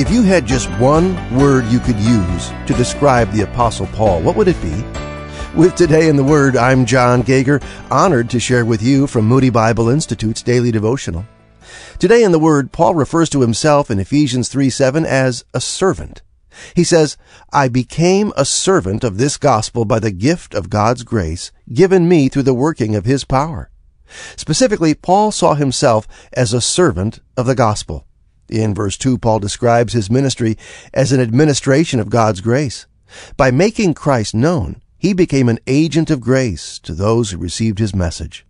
If you had just one word you could use to describe the Apostle Paul, what would it be? With Today in the Word, I'm John Gager, honored to share with you from Moody Bible Institute's daily devotional. Today in the Word, Paul refers to himself in Ephesians 3 7 as a servant. He says, I became a servant of this gospel by the gift of God's grace given me through the working of his power. Specifically, Paul saw himself as a servant of the gospel. In verse 2, Paul describes his ministry as an administration of God's grace. By making Christ known, he became an agent of grace to those who received his message.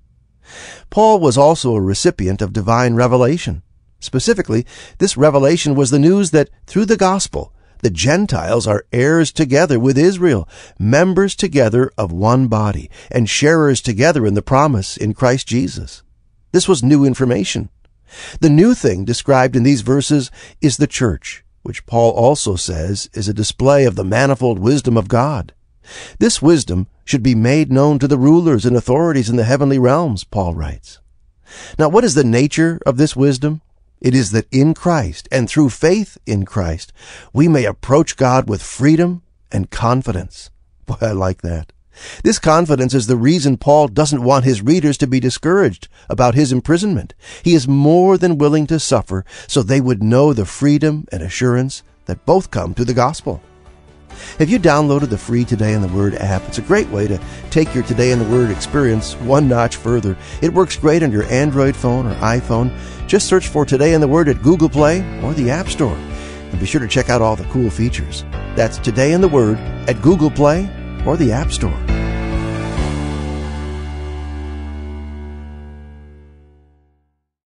Paul was also a recipient of divine revelation. Specifically, this revelation was the news that through the gospel, the Gentiles are heirs together with Israel, members together of one body, and sharers together in the promise in Christ Jesus. This was new information. The new thing described in these verses is the church, which Paul also says is a display of the manifold wisdom of God. This wisdom should be made known to the rulers and authorities in the heavenly realms, Paul writes. Now, what is the nature of this wisdom? It is that in Christ and through faith in Christ, we may approach God with freedom and confidence. Boy, I like that. This confidence is the reason Paul doesn't want his readers to be discouraged about his imprisonment. He is more than willing to suffer so they would know the freedom and assurance that both come through the gospel. Have you downloaded the free Today in the Word app? It's a great way to take your Today in the Word experience one notch further. It works great on your Android phone or iPhone. Just search for Today in the Word at Google Play or the App Store. And be sure to check out all the cool features. That's Today in the Word at Google Play or the App Store.